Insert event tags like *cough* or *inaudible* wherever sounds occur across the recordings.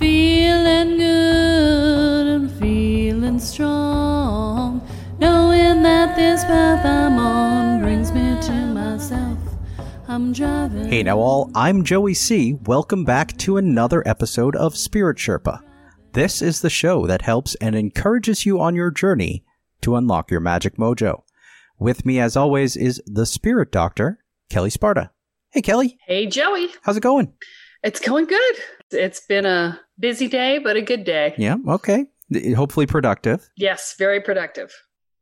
feeling good and feeling strong, knowing that this path I'm on brings me to myself. I'm driving. Hey now, all, I'm Joey C. Welcome back to another episode of Spirit Sherpa. This is the show that helps and encourages you on your journey to unlock your magic mojo. With me, as always, is the Spirit Doctor, Kelle Sparta. Hey, Kelle. Hey, Joey. How's it going? It's going good. It's been a busy day, but a good day. Yeah, okay. Hopefully productive. Yes, very productive.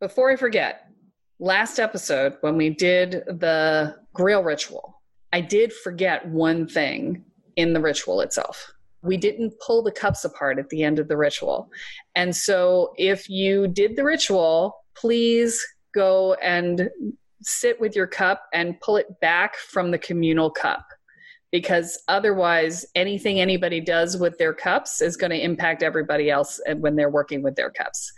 Before I forget, last episode when we did the grail ritual, I did forget one thing in the ritual itself. We didn't pull the cups apart at the end of the ritual. And so if you did the ritual, please go and sit with your cup and pull it back from the communal cup because otherwise anything anybody does with their cups is going to impact everybody else when they're working with their cups.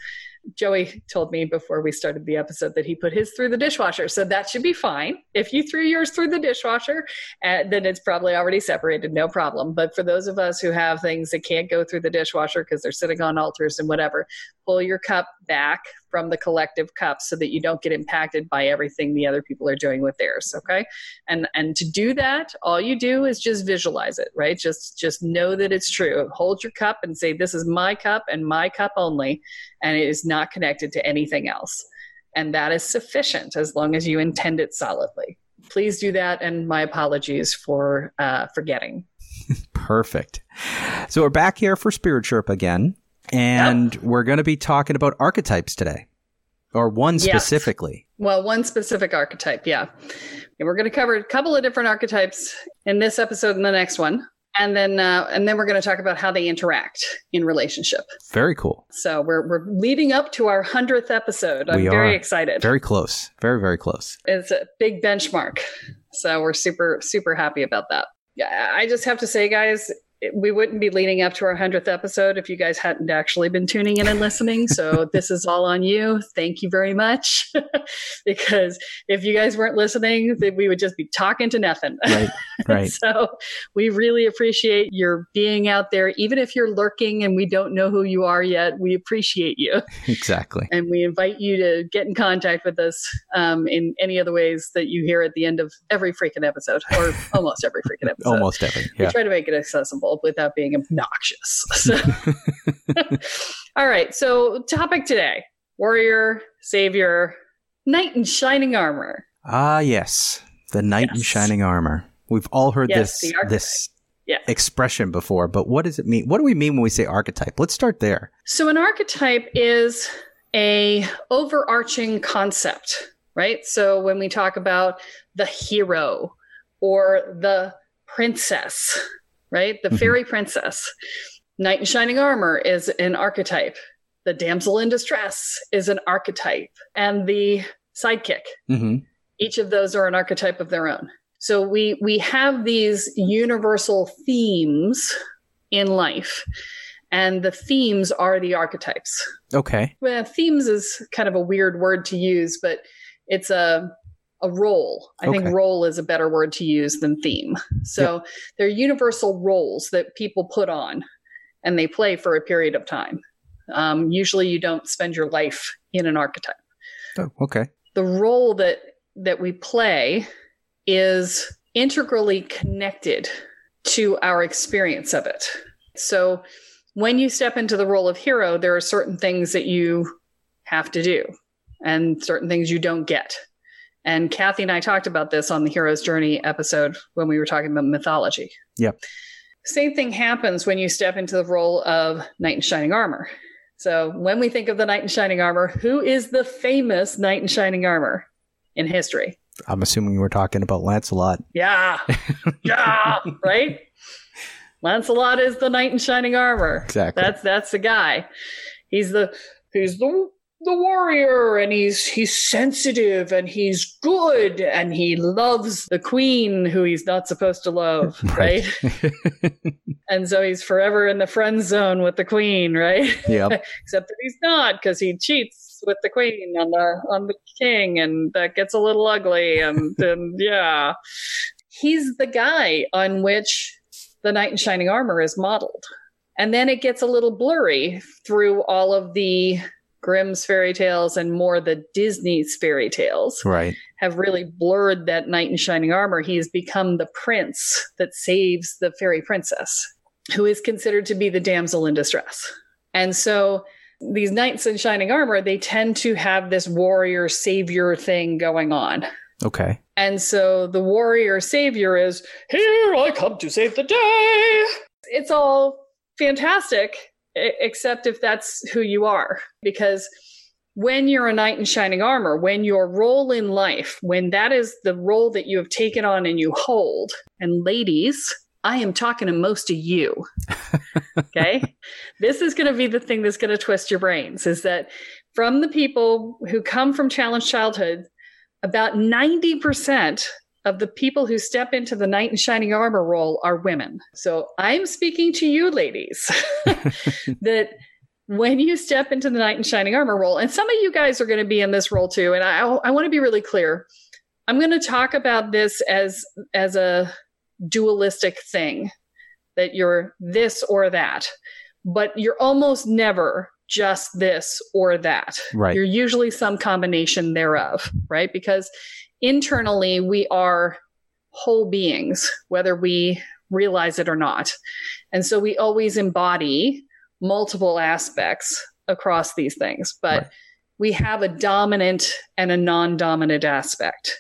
Joey told me before we started the episode that he put his through the dishwasher so that should be fine. If you threw yours through the dishwasher uh, then it's probably already separated no problem. But for those of us who have things that can't go through the dishwasher because they're sitting on altars and whatever pull your cup back from the collective cup so that you don't get impacted by everything the other people are doing with theirs okay? And and to do that all you do is just visualize it right? Just just know that it's true. Hold your cup and say this is my cup and my cup only and it is not connected to anything else. And that is sufficient as long as you intend it solidly. Please do that and my apologies for uh, forgetting. *laughs* Perfect. So we're back here for Spirit Sherpa again, and yep. we're going to be talking about archetypes today, or one Yes. specifically. Well, one specific archetype, yeah. And we're going to cover a couple of different archetypes in this episode and the next one, and then uh, and then we're going to talk about how they interact in relationship. Very cool. So we're we're leading up to our hundredth episode. I'm We very excited. Very close. Very, very close. it's a big benchmark. So we're super super happy about that. Yeah, I just have to say, guys. We wouldn't be leading up to our 100th episode if you guys hadn't actually been tuning in and listening. So, *laughs* this is all on you. Thank you very much. *laughs* because if you guys weren't listening, we would just be talking to nothing. Right. Right. *laughs* so we really appreciate your being out there. Even if you're lurking and we don't know who you are yet, we appreciate you. exactly. And we invite you to get in contact with us um, in any of the ways that you hear at the end of every freaking episode, or almost every freaking episode. Almost every. We try to make it accessible without being obnoxious. *laughs* So, *laughs* all right. So, topic today warrior, savior, knight in shining armor. Ah, yes. The knight in shining armor. We've all heard Yes, this this Yeah. expression before, but what does it mean? What do we mean when we say archetype? Let's start there. So an archetype is a overarching concept, right? So when we talk about the hero or the princess, right? The Mhm. fairy princess. Knight in shining armor is an archetype. The damsel in distress is an archetype. And the sidekick hmm each of those are an archetype of their own so we we have these universal themes in life and the themes are the archetypes Okay. well themes is kind of a weird word to use but it's a a role i think role is a better word to use than theme so they're universal roles that people put on and they play for a period of time um, usually you don't spend your life in an archetype Oh, okay. the role that that we play is integrally connected to our experience of it. So when you step into the role of hero, there are certain things that you have to do and certain things you don't get. And Kathy and I talked about this on the Hero's Journey episode when we were talking about mythology. Yep. Same thing happens when you step into the role of knight in shining armor. So when we think of the knight in shining armor, who is the famous knight in shining armor in history? I'm assuming you were talking about Lancelot. Yeah. *laughs* Yeah. right? Lancelot is the knight in shining armor. Exactly. That's that's the guy. He's the who's the the warrior and he's he's sensitive and he's good and he loves the queen who he's not supposed to love, *laughs* right? *laughs* and so he's forever in the friend zone with the queen, right? yep. *laughs* Except that he's not because he cheats with the queen on the on the king and that gets a little ugly and, and yeah. He's the guy on which the knight in shining armor is modeled. And then it gets a little blurry through all of the Grimm's fairy tales and more the Disney's fairy tales Right. have really blurred that knight in shining armor. He has become the prince that saves the fairy princess, who is considered to be the damsel in distress. And so these knights in shining armor, they tend to have this warrior savior thing going on. Okay. And so the warrior savior is, here I come to save the day. It's all fantastic, except if that's who you are. Because when you're a knight in shining armor, when your role in life, when that is the role that you have taken on and you hold, and ladies, I am talking to most of you. *laughs* Okay. this is going to be the thing that's going to twist your brains is that from the people who come from challenged childhood, about 90% of the people who step into the knight in shining armor role are women. So I'm speaking to you, ladies, *laughs* that when you step into the knight in shining armor role, and some of you guys are going to be in this role too, and I, I want to be really clear. I'm going to talk about this as as a dualistic thing that you're this or that, but you're almost never just this or that. Right. You're usually some combination thereof, right? Because internally we are whole beings, whether we realize it or not. And so we always embody multiple aspects across these things, but Right. we have a dominant and a non dominant aspect.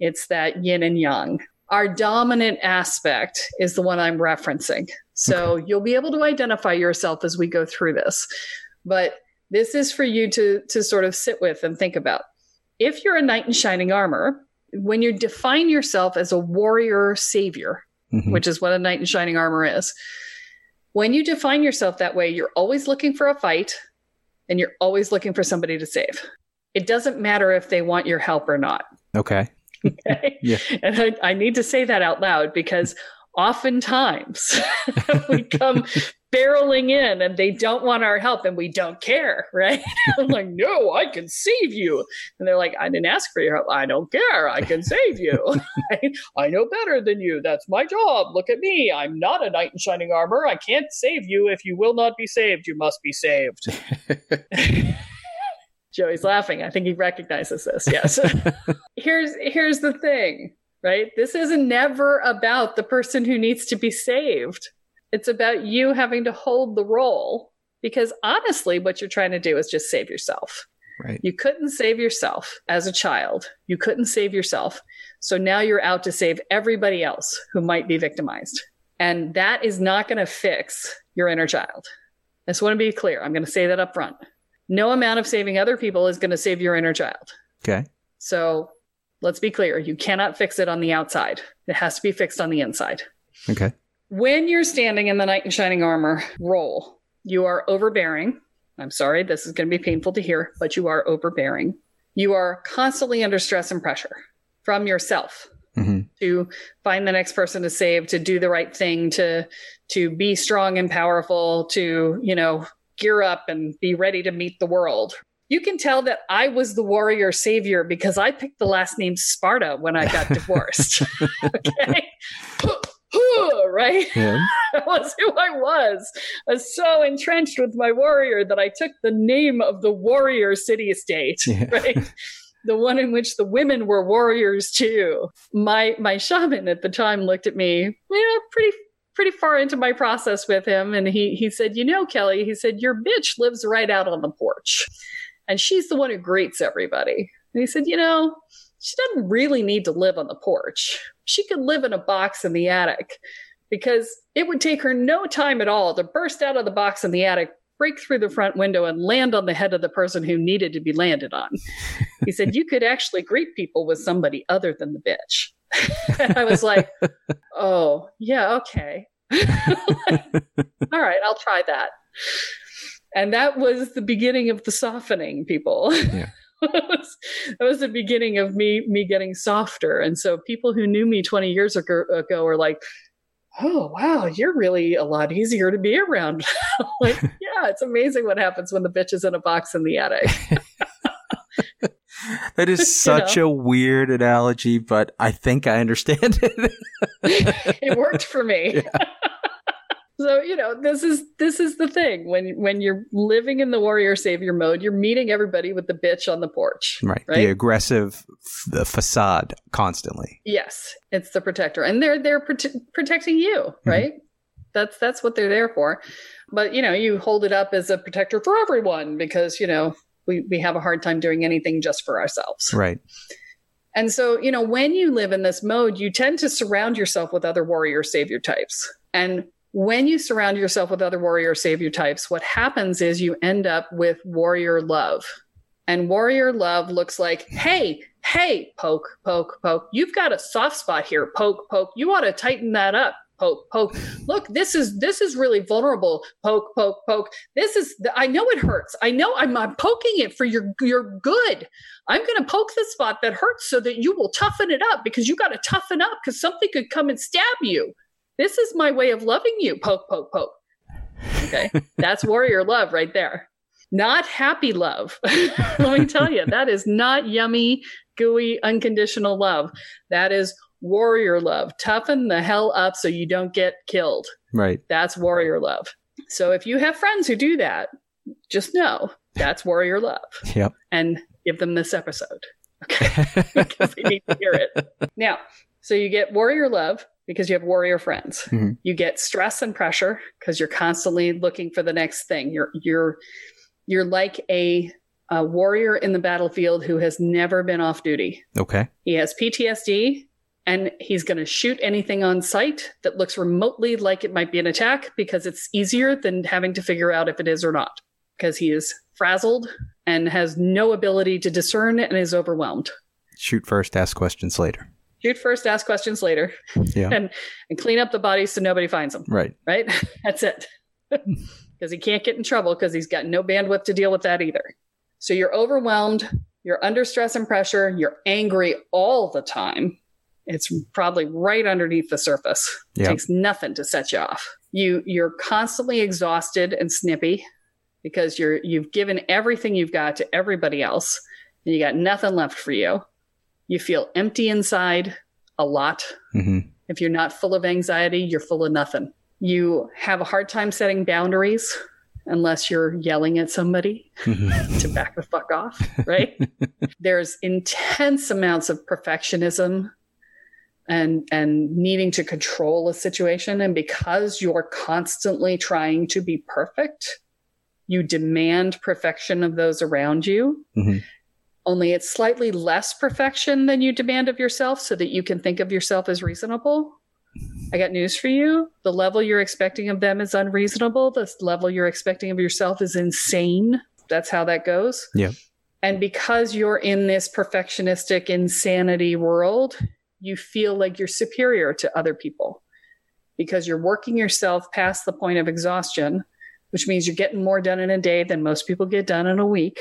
It's that yin and yang. Our dominant aspect is the one I'm referencing. So you'll be able to identify yourself as we go through this. But this is for you to, to sort of sit with and think about. If you're a knight in shining armor, when you define yourself as a warrior savior, Mhm. which is what a knight in shining armor is. When you define yourself that way, you're always looking for a fight and you're always looking for somebody to save. It doesn't matter if they want your help or not. Okay. Okay? *laughs* Yeah. And I, I need to say that out loud because oftentimes *laughs* we come barreling in and they don't want our help and we don't care, *laughs* right? I'm like, no, I can save you. And they're like, I didn't ask for your help. I don't care. I can save you. *laughs* I know better than you. That's my job. Look at me. I'm not a knight in shining armor. I can't save you. If you will not be saved, you must be saved. *laughs* Joey's laughing. I think he recognizes this. Yes. here's here's the thing, right? This is never about the person who needs to be saved. It's about you having to hold the role because honestly what you're trying to do is just save yourself. Right. You couldn't save yourself as a child. You couldn't save yourself. So now you're out to save everybody else who might be victimized. And that is not going to fix your inner child. I just want to be clear. I'm going to say that up front. No amount of saving other people is going to save your inner child. Okay. So let's be clear. You cannot fix it on the outside. It has to be fixed on the inside. Okay. When you're standing in the knight in shining armor role, you are overbearing. I'm sorry, this is going to be painful to hear, but you are overbearing. You are constantly under stress and pressure from yourself hmm to find the next person to save, to do the right thing, to to be strong and powerful, to, you know, gear up and be ready to meet the world. You can tell that I was the warrior savior because I picked the last name Sparta when I got divorced. *laughs* *laughs* okay. *laughs* right? *laughs* Yeah. That was who I was. I was so entrenched with my warrior that I took the name of the warrior city estate, Yeah. *laughs* right? The one in which the women were warriors too. My my shaman at the time looked at me, you know, pretty pretty far into my process with him, and he he said, "You know, Kelle," he said, "Your bitch lives right out on the porch, and she's the one who greets everybody." And he said, "You know, she doesn't really need to live on the porch. She could live in a box in the attic." because it would take her no time at all to burst out of the box in the attic, break through the front window, and land on the head of the person who needed to be landed on. He said, You could actually greet people with somebody other than the bitch. *laughs* I was like, Oh, yeah, okay. *laughs* all right, I'll try that. And that was the beginning of the softening, people. Yeah. *laughs* that, was, that was the beginning of me me getting softer. And so people who knew me 20 years ago, ago were like, oh wow you're really a lot easier to be around. *laughs* Like *laughs* yeah it's amazing what happens when the bitch is in a box in the attic. That is such a weird analogy, but I think I understand it. it worked for me so you know this is this is the thing when when you're living in the warrior savior mode you're meeting everybody with the bitch on the porch right. Right? The aggressive the facade constantly. yes it's the protector and they're they're prote- protecting you mm-hmm. right that's that's what they're there for but you know you hold it up as a protector for everyone because you know we, we have a hard time doing anything just for ourselves Right. And so, you know, when you live in this mode, you tend to surround yourself with other warrior savior types. And when you surround yourself with other warrior savior types, what happens is you end up with warrior love. And warrior love looks like, hey, hey, poke, poke, poke. You've got a soft spot here. Poke, poke. You ought to tighten that up. Poke, poke. Look, this is this is really vulnerable. Poke, poke, poke. This is I know it hurts. I know I'm, I'm poking it for your your good. I'm going to poke the spot that hurts so that you will toughen it up because you got to toughen up because something could come and stab you. This is my way of loving you. Poke, poke, poke. Okay. *laughs* That's warrior love right there. Not happy love. *laughs* Let me tell you, that is not yummy, gooey, unconditional love. That is warrior love. Toughen the hell up so you don't get killed. Right. That's warrior love. So if you have friends who do that, just know that's warrior love *laughs* Yep. and give them this episode. Okay. because they need to hear it. Now, so you get warrior love because you have warrior friends. Mhm. You get stress and pressure because you're constantly looking for the next thing. You're you're you're like a, a warrior in the battlefield who has never been off duty. Okay. He has PTSD and he's going to shoot anything on sight that looks remotely like it might be an attack because it's easier than having to figure out if it is or not because he is frazzled and has no ability to discern and is overwhelmed. Shoot first, ask questions later. Shoot first, ask questions later, Yeah. and, and clean up the bodies so nobody finds them, Right. right? *laughs* That's it. *laughs* Because he can't get in trouble because he's got no bandwidth to deal with that either. So you're overwhelmed, you're under stress and pressure, you're angry all the time. It's probably right underneath the surface. It takes nothing to set you off. You you're constantly exhausted and snippy because you're you've given everything you've got to everybody else and you got nothing left for you. You feel empty inside a lot. hmm If you're not full of anxiety, you're full of nothing. You have a hard time setting boundaries unless you're yelling at somebody hmm *laughs* to back the fuck off, right? *laughs* There's intense amounts of perfectionism and and needing to control a situation and because you're constantly trying to be perfect, you demand perfection of those around you. Mhm. Only it's slightly less perfection than you demand of yourself so that you can think of yourself as reasonable. I got news for you. The level you're expecting of them is unreasonable. The level you're expecting of yourself is insane. That's how that goes. Yeah. And because you're in this perfectionistic insanity world, you feel like you're superior to other people. because you're working yourself past the point of exhaustion, which means you're getting more done in a day than most people get done in a week,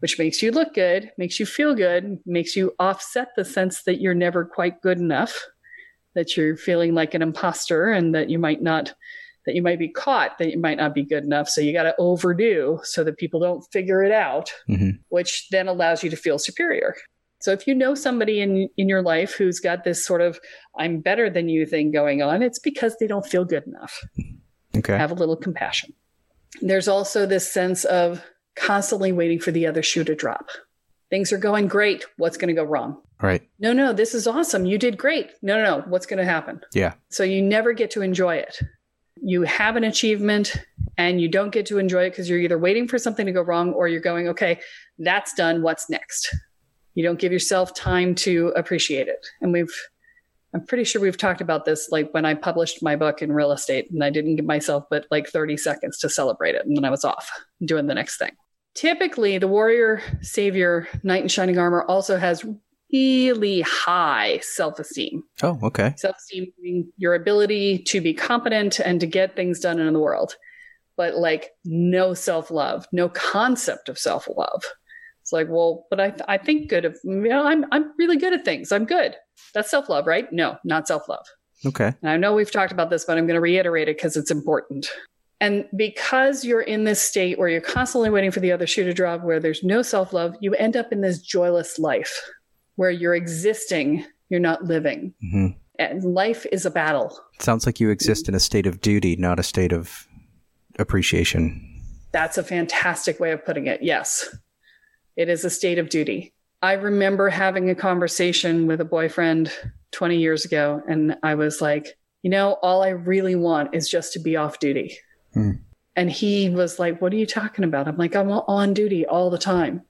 which makes you look good, makes you feel good, makes you offset the sense that you're never quite good enough, that you're feeling like an imposter and that you might not that you might be caught that you might not be good enough so you got to overdo so that people don't figure it out hmm which then allows you to feel superior. So if you know somebody in in your life who's got this sort of I'm better than you thing going on, it's because they don't feel good enough. Okay. Have a little compassion. There's also this sense of constantly waiting for the other shoe to drop. Things are going great. What's going to go wrong? Right. No, no, this is awesome. You did great. No, no, no. What's going to happen? Yeah. So you never get to enjoy it. You have an achievement and you don't get to enjoy it because you're either waiting for something to go wrong or you're going, okay, that's done. What's next? You don't give yourself time to appreciate it. And we've, I'm pretty sure we've talked about this like when I published my book in real estate and I didn't give myself but like 30 seconds to celebrate it. And then I was off doing the next thing. Typically, the warrior savior knight in shining armor also has really high self esteem Oh, okay. self esteem being your ability to be competent and to get things done in the world, but like no self love, no concept of self love. It's like, well, but I, I think good of, you know, I'm, I'm really good at things. I'm good. That's self love, right? No, not self love. Okay. And I know we've talked about this, but I'm going to reiterate it because it's important. And because you're in this state where you're constantly waiting for the other shoe to drop, where there's no self love, you end up in this joyless life where you're existing, you're not living. hmm And life is a battle. Sounds like you exist in a state of duty, not a state of appreciation. That's a fantastic way of putting it. Yes, it is a state of duty. I remember having a conversation with a boyfriend 20 years ago, and I was like, you know, all I really want is just to be off duty. Hmm. And he was like, what are you talking about? I'm like, I'm on duty all the time.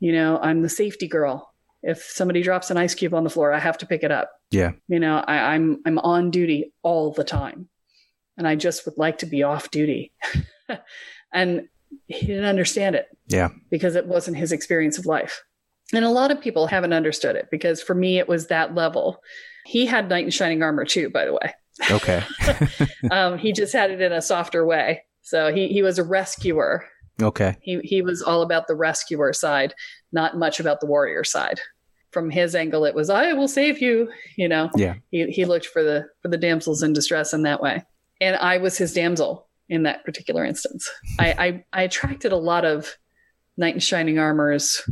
You know, I'm the safety girl. If somebody drops an ice cube on the floor, I have to pick it up. Yeah. You know, I, I'm I'm on duty all the time, and I just would like to be off duty. *laughs* and he didn't understand it Yeah. because it wasn't his experience of life. And a lot of people haven't understood it because for me it was that level. He had knight in shining armor too, by the way. Okay. *laughs* Um, he just had it in a softer way. So he he was a rescuer. okay. He he was all about the rescuer side, not much about the warrior side. From his angle, it was I will save you. You know, Yeah. he he looked for the for the damsels in distress in that way, and I was his damsel in that particular instance. I I, I attracted a lot of knight in shining armors,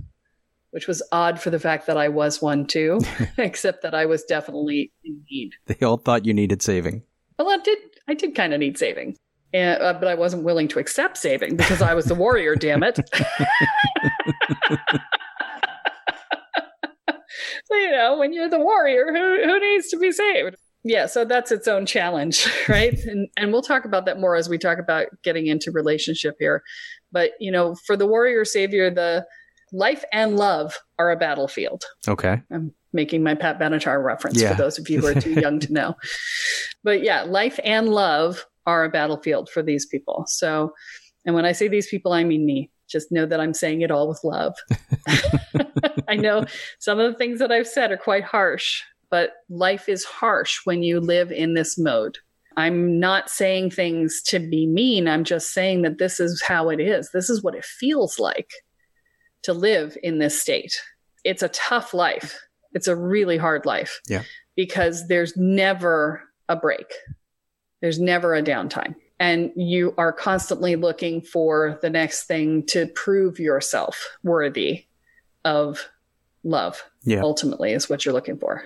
which was odd for the fact that I was one too, *laughs* except that I was definitely in need. They all thought you needed saving. Well, I did. I did kind of need saving, and, uh, but I wasn't willing to accept saving because I was the warrior. damn it! *laughs* so you know, when you're the warrior, who who needs to be saved? Yeah, so that's its own challenge, *laughs* right? and and we'll talk about that more as we talk about getting into relationship here. But you know, for the warrior savior, the life and love are a battlefield. Okay. I'm making my Pat Benatar reference Yeah. for those of you who are too young to know. *laughs* But yeah, life and love are a battlefield for these people. So, and when I say these people, I mean me. Just know that I'm saying it all with love. *laughs* *laughs* I know some of the things that I've said are quite harsh, but life is harsh when you live in this mode. I'm not saying things to be mean. I'm just saying that this is how it is. This is what it feels like to live in this state. It's a tough life. It's a really hard life. Yeah. Because there's never a break. There's never a downtime. And you are constantly looking for the next thing to prove yourself worthy of love. Yeah. Ultimately, is what you're looking for.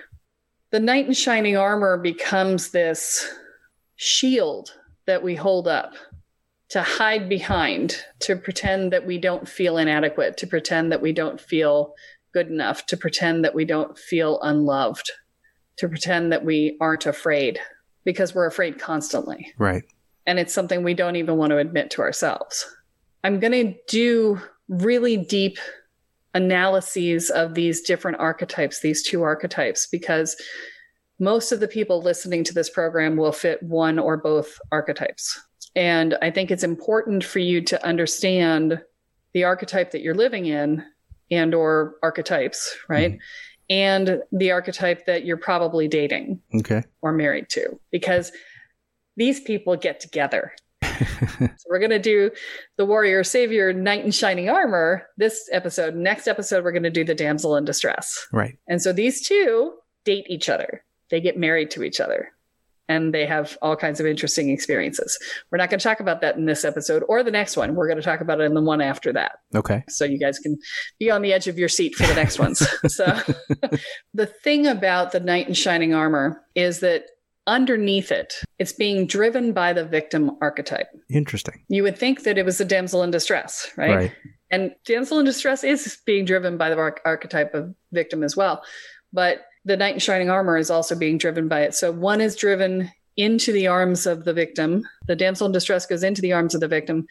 The knight in shining armor becomes this shield that we hold up to hide behind, to pretend that we don't feel inadequate, to pretend that we don't feel good enough, to pretend that we don't feel unloved, to pretend that we aren't afraid because we're afraid constantly. Right. And it's something we don't even want to admit to ourselves. I'm going to do really deep analyses of these different archetypes, these two archetypes, because most of the people listening to this program will fit one or both archetypes. And I think it's important for you to understand the archetype that you're living in and or archetypes, right? Mm-hmm. And the archetype that you're probably dating Okay. or married to because these people get together. *laughs* so we're going to do the warrior savior knight in shining armor this episode. Next episode, we're going to do the damsel in distress. Right. And so these two date each other. They get married to each other and they have all kinds of interesting experiences. We're not going to talk about that in this episode or the next one. We're going to talk about it in the one after that. Okay. So you guys can be on the edge of your seat for the next ones. *laughs* so the thing about the knight in shining armor is that underneath it, it's being driven by the victim archetype. Interesting. You would think that it was the damsel in distress, right? Right. And damsel in distress is being driven by the arch- archetype of victim as well. But the knight in shining armor is also being driven by it. So one is driven into the arms of the victim. The damsel in distress goes into the arms of the victim.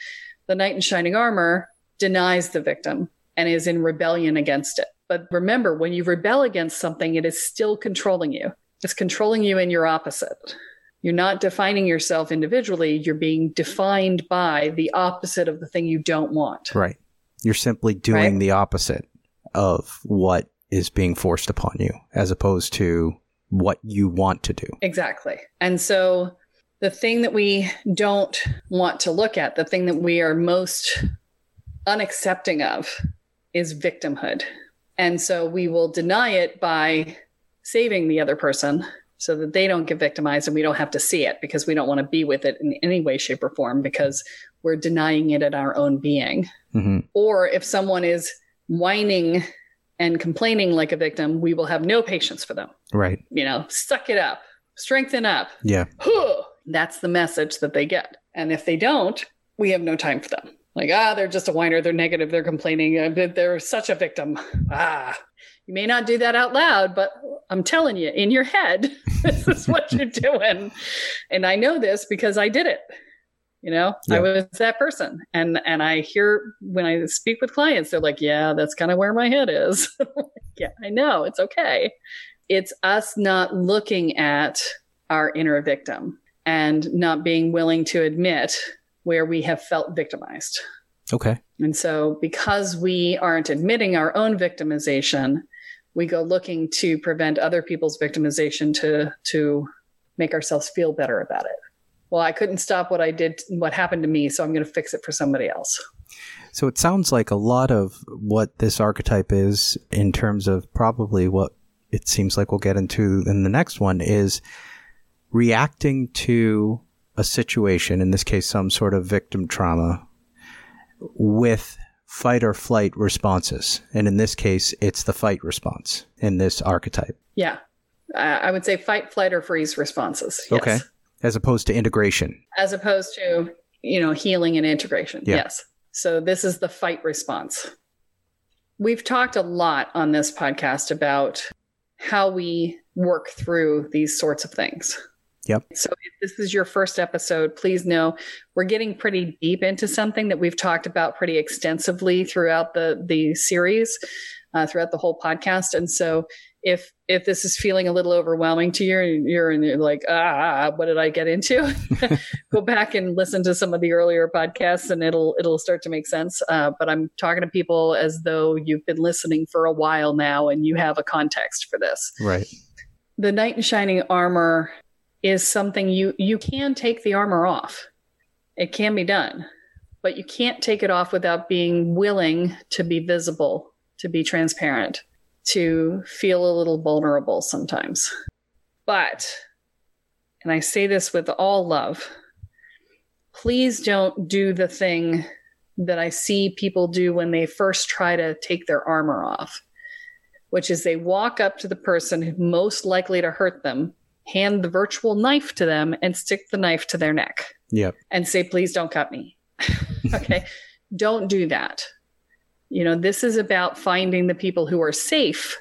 The knight in shining armor denies the victim and is in rebellion against it. But remember, when you rebel against something, it is still controlling you. It's controlling you in your opposite. You're not defining yourself individually. You're being defined by the opposite of the thing you don't want. Right. You're simply doing Right. the opposite of what is being forced upon you, as opposed to what you want to do. Exactly. And so the thing that we don't want to look at, the thing that we are most unaccepting of is victimhood. And so we will deny it by saving the other person so that they don't get victimized and we don't have to see it because we don't want to be with it in any way, shape, or form because we're denying it in our own being. hmm Or if someone is whining and complaining like a victim, we will have no patience for them. Right. You know, suck it up, strengthen up. Yeah. That's the message that they get. And if they don't, we have no time for them. Like, ah, they're just a whiner. They're negative. They're complaining. uh, They're such a victim. Ah, you may not do that out loud, but I'm telling you, in your head, *laughs* this is what you're doing. And I know this because I did it. You know, Yeah. I was that person. And and I hear when I speak with clients, they're like, yeah, that's kind of where my head is. *laughs* yeah, I know. It's okay. It's us not looking at our inner victim and not being willing to admit where we have felt victimized. Okay. And so, because we aren't admitting our own victimization, we go looking to prevent other people's victimization to to make ourselves feel better about it. Well, I couldn't stop what I did, what happened to me, so I'm going to fix it for somebody else. So it sounds like a lot of what this archetype is, in terms of probably what it seems like we'll get into in the next one, is reacting to a situation, in this case, some sort of victim trauma, with fight or flight responses. And in this case, it's the fight response in this archetype. Yeah, I would say fight, flight, or freeze responses. Yes. Okay. As opposed to integration. as opposed to you know healing and integration Yeah. yes so this is the fight response we've talked a lot on this podcast about how we work through these sorts of things Yep. so if this is your first episode please know we're getting pretty deep into something that we've talked about pretty extensively throughout the the series uh, throughout the whole podcast and so if if this is feeling a little overwhelming to you and you're and you're like ah what did i get into? *laughs* Go back and listen to some of the earlier podcasts and it'll it'll start to make sense. Uh, but i'm talking to people as though you've been listening for a while now and you have a context for this. Right. the knight in shining armor is something you you can take the armor off. It can be done but you can't take it off without being willing to be visible to be transparent to feel a little vulnerable sometimes but and i say this with all love please don't do the thing that i see people do when they first try to take their armor off which is they walk up to the person most likely to hurt them, hand the virtual knife to them, and stick the knife to their neck Yep. and say, please don't cut me. *laughs* okay. don't do that. You know, this is about finding the people who are safe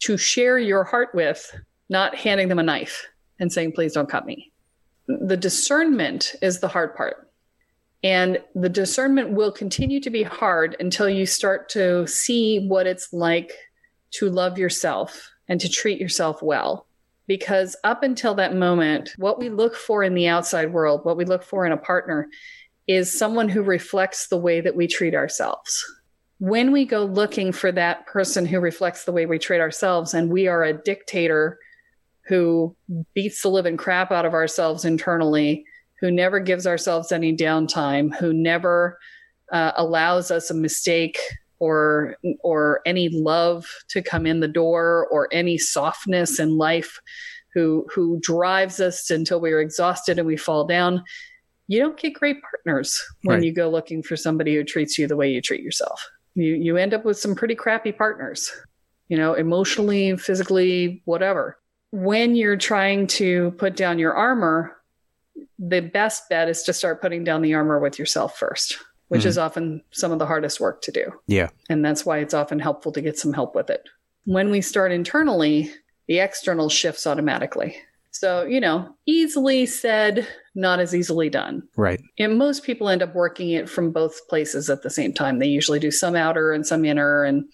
to share your heart with, not handing them a knife and saying, please don't cut me. The discernment is the hard part. And the discernment will continue to be hard until you start to see what it's like to love yourself and to treat yourself well. Because up until that moment, what we look for in the outside world, what we look for in a partner, is someone who reflects the way that we treat ourselves. When we go looking for that person who reflects the way we treat ourselves and we are a dictator who beats the living crap out of ourselves internally, who never gives ourselves any downtime, who never uh, allows us a mistake or or any love to come in the door or any softness in life who who drives us until we're exhausted and we fall down you don't get great partners when Right. you go looking for somebody who treats you the way you treat yourself you you end up with some pretty crappy partners you know emotionally physically whatever when you're trying to put down your armor the best bet is to start putting down the armor with yourself first which Mhm. is often some of the hardest work to do Yeah. and that's why it's often helpful to get some help with it. When we start internally, the external shifts automatically. So, you know, easily said, not as easily done. Right. And most people end up working it from both places at the same time. They usually do some outer and some inner and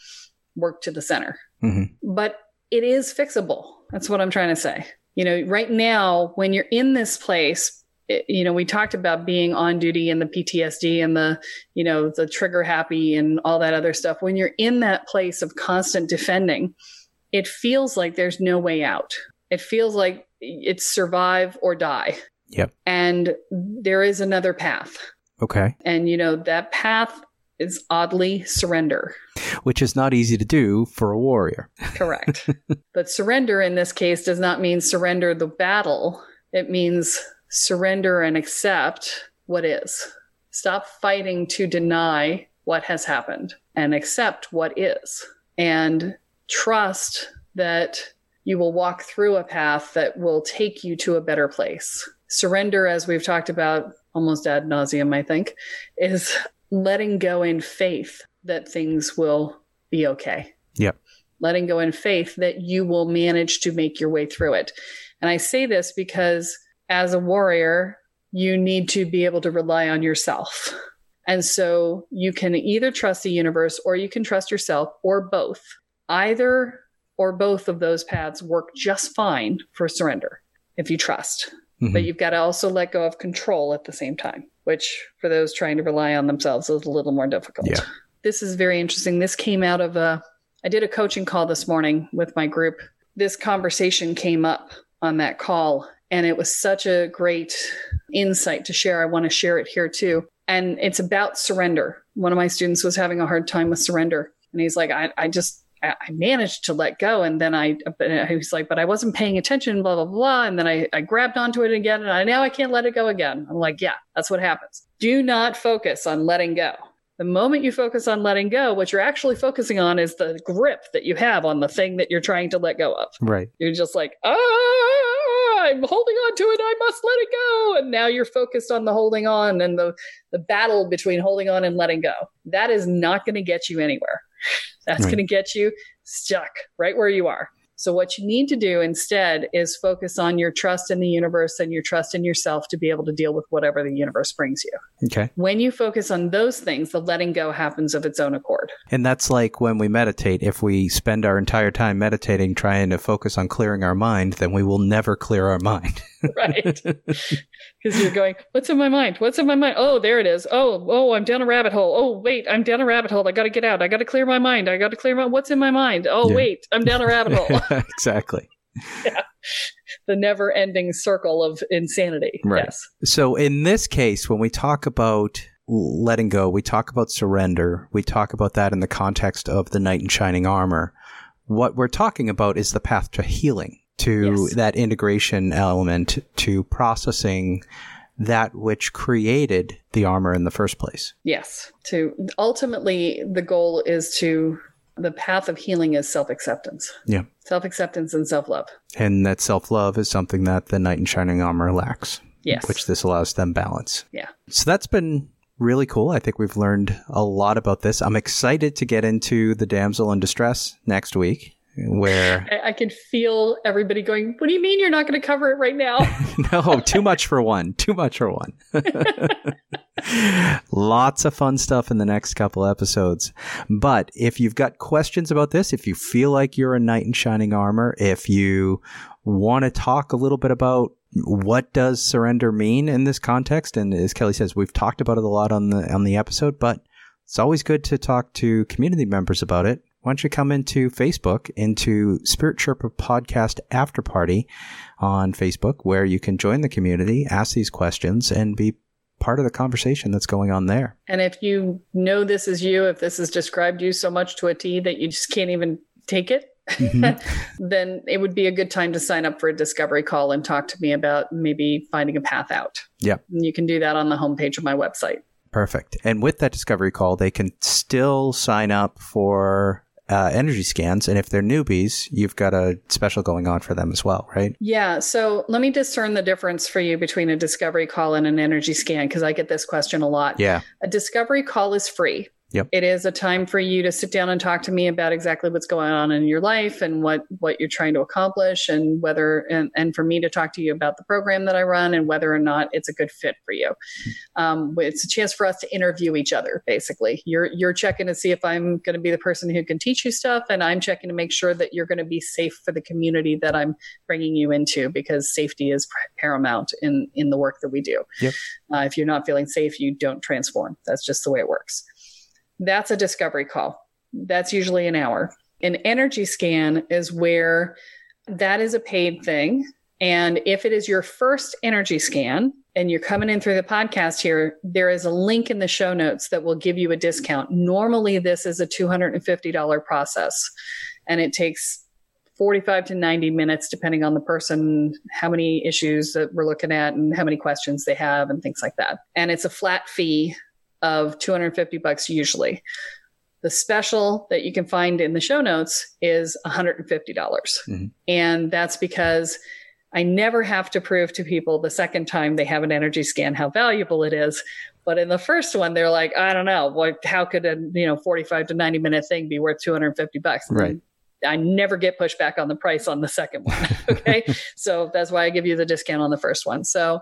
work to the center. Mhm. But it is fixable. That's what I'm trying to say. You know, right now, when you're in this place, it, you know, we talked about being on duty and the PTSD and the, you know, the trigger happy and all that other stuff. When you're in that place of constant defending, it feels like there's no way out. It feels like it's survive or die. Yep. And there is another path. Okay. And, you know, that path is oddly surrender. Which is not easy to do for a warrior. Correct. *laughs* but surrender in this case does not mean surrender the battle. It means surrender and accept what is. Stop fighting to deny what has happened and accept what is. And trust that you will walk through a path that will take you to a better place. Surrender, as we've talked about almost ad nauseum, I think, is letting go in faith that things will be okay Yep. letting go in faith that you will manage to make your way through it. And I say this because as a warrior, you need to be able to rely on yourself. And so you can either trust the universe or you can trust yourself or both. Either or both of those paths work just fine for surrender if you trust. Mhm. But you've got to also let go of control at the same time, which for those trying to rely on themselves is a little more difficult. Yeah. This is very interesting. This came out of a, I did a coaching call this morning with my group. This conversation came up on that call, and it was such a great insight to share. I want to share it here too. And it's about surrender. One of my students was having a hard time with surrender, and he's like, I, I just, I I managed to let go. And then I, he was like, but I wasn't paying attention, blah, blah, blah. And then I, I grabbed onto it again, and I, now I can't let it go again. I'm like, yeah, that's what happens. Do not focus on letting go. The moment you focus on letting go, what you're actually focusing on is the grip that you have on the thing that you're trying to let go of. Right. You're just like, ah, I'm holding on to it. I must let it go. And now you're focused on the holding on and the, the battle between holding on and letting go. That is not going to get you anywhere. *laughs* That's Right. going to get you stuck right where you are. So, what you need to do instead is focus on your trust in the universe and your trust in yourself to be able to deal with whatever the universe brings you. Okay. When you focus on those things, the letting go happens of its own accord. And that's like when we meditate. If we spend our entire time meditating trying to focus on clearing our mind, then we will never clear our mind. *laughs* *laughs* right? Because you're going, what's in my mind? What's in my mind? Oh, there it is. Oh, oh, I'm down a rabbit hole. Oh, wait, I'm down a rabbit hole. I got to get out. I got to clear my mind. I got to clear my. What's in my mind? Oh, Yeah. wait, I'm down a rabbit hole. *laughs* exactly. *laughs* Yeah. the never-ending circle of insanity. Right. Yes. So in this case, when we talk about letting go, we talk about surrender. We talk about that in the context of the knight in shining armor. What we're talking about is the path to healing, to Yes. that integration element, to processing that which created the armor in the first place. Yes. To ultimately, the goal is to the path of healing is self-acceptance. Yeah. Self-acceptance and self-love. And that self love is something that the knight in shining armor lacks. Yes. which this allows them balance. Yeah. So that's been really cool. I think we've learned a lot about this. I'm excited to get into the damsel in distress next week, where *laughs* I, I can feel everybody going, What do you mean you're not going to cover it right now? *laughs* no, too much for one, too much for one. *laughs* Lots of fun stuff in the next couple episodes. But if you've got questions about this, if you feel like you're a knight in shining armor, if you want to talk a little bit about what does surrender mean in this context, and as Kelle says, we've talked about it a lot on the on the episode, but it's always good to talk to community members about it. Why don't you come into Facebook, into Spirit Sherpa Podcast After Party on Facebook, where you can join the community, ask these questions, and be part of the conversation that's going on there. And if you know this is you, if this has described you so much to a T that you just can't even take it, mm-hmm. *laughs* then it would be a good time to sign up for a discovery call and talk to me about maybe finding a path out. Yeah. You can do that on the homepage of my website. Perfect. And with that discovery call, they can still sign up for uh, energy scans. And if they're newbies, you've got a special going on for them as well, right? Yeah. So let me discern the difference for you between a discovery call and an energy scan, because I get this question a lot. Yeah. A discovery call is free. Yep. It is a time for you to sit down and talk to me about exactly what's going on in your life and what what you're trying to accomplish and whether and, and for me to talk to you about the program that I run and whether or not it's a good fit for you. Um, it's a chance for us to interview each other. Basically, you're you're checking to see if I'm going to be the person who can teach you stuff, and I'm checking to make sure that you're going to be safe for the community that I'm bringing you into because safety is paramount in in the work that we do. Yep. Uh, if you're not feeling safe, you don't transform. That's just the way it works. That's a discovery call. That's usually an hour. An energy scan is where that is a paid thing. And if it is your first energy scan and you're coming in through the podcast here, there is a link in the show notes that will give you a discount. Normally, this is a $250 process and it takes 45 to 90 minutes, depending on the person, how many issues that we're looking at, and how many questions they have, and things like that. And it's a flat fee of 250 bucks usually. The special that you can find in the show notes is 150. dollars mm-hmm. And that's because I never have to prove to people the second time they have an energy scan how valuable it is. But in the first one, they're like, I don't know, what, how could a you know 45 to 90 minute thing be worth 250 bucks? Right. I never get pushback on the price on the second one. *laughs* Okay. *laughs* so that's why I give you the discount on the first one. So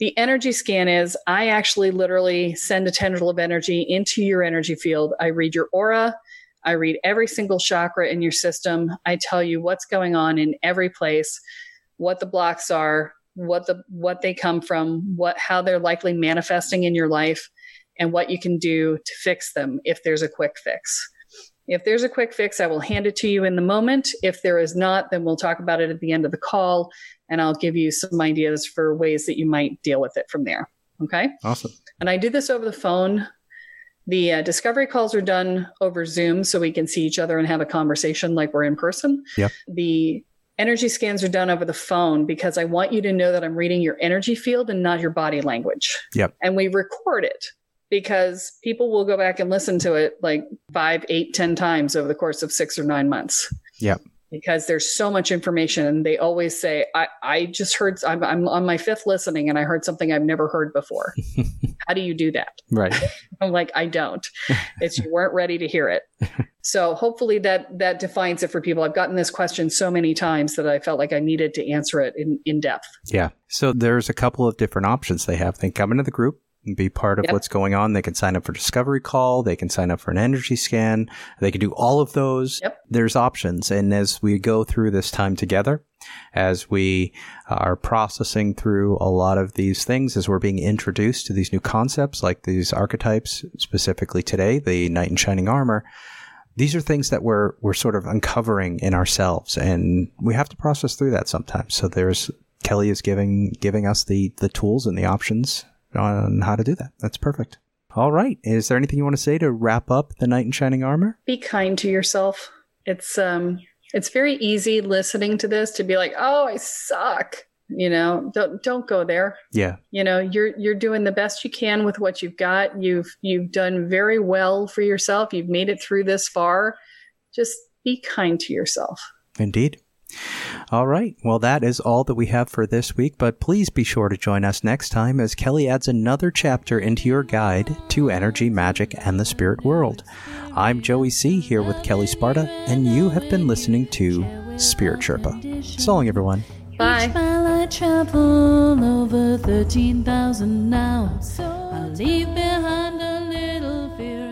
the energy scan is I actually literally send a tendril of energy into your energy field. I read your aura. I read every single chakra in your system. I tell you what's going on in every place, what the blocks are, what the what they come from, what how they're likely manifesting in your life, and what you can do to fix them if there's a quick fix. If there's a quick fix, I will hand it to you in the moment. If there is not, then we'll talk about it at the end of the call and I'll give you some ideas for ways that you might deal with it from there. Okay. Awesome. And I do this over the phone. The uh, discovery calls are done over Zoom so we can see each other and have a conversation like we're in person. Yep. The energy scans are done over the phone because I want you to know that I'm reading your energy field and not your body language. Yep. And we record it because people will go back and listen to it like five, eight, ten times over the course of six or nine months. Yep. Because there's so much information, and they always say, "I, I just heard. I'm, I'm on my fifth listening, and I heard something I've never heard before. *laughs* How do you do that?" Right. *laughs* I'm like, I don't. *laughs* It's you weren't ready to hear it. So hopefully that that defines it for people. I've gotten this question so many times that I felt like I needed to answer it in in depth. Yeah. So there's a couple of different options they have. They come into the group be part of yep. what's going on. They can sign up for discovery call. They can sign up for an energy scan. They can do all of those. Yep. There's options. And as we go through this time together, as we are processing through a lot of these things, as we're being introduced to these new concepts, like these archetypes, specifically today, the knight in shining armor, these are things that we're, we're sort of uncovering in ourselves and we have to process through that sometimes. So there's, Kelle is giving, giving us the, the tools and the options on how to do that. That's perfect. All right. Is there anything you want to say to wrap up the knight in shining armor? Be kind to yourself. It's um it's very easy listening to this to be like, "Oh, I suck." You know, don't don't go there. Yeah. You know, you're you're doing the best you can with what you've got. You've you've done very well for yourself. You've made it through this far. Just be kind to yourself. Indeed. All right. Well, that is all that we have for this week, but please be sure to join us next time as Kelle adds another chapter into your guide to energy, magic, and the spirit world. I'm Joey C. here with Kelle Sparta, and you have been listening to Spirit Sherpa. So long, everyone. Bye. I travel over 13,000 now. I leave behind a little fear.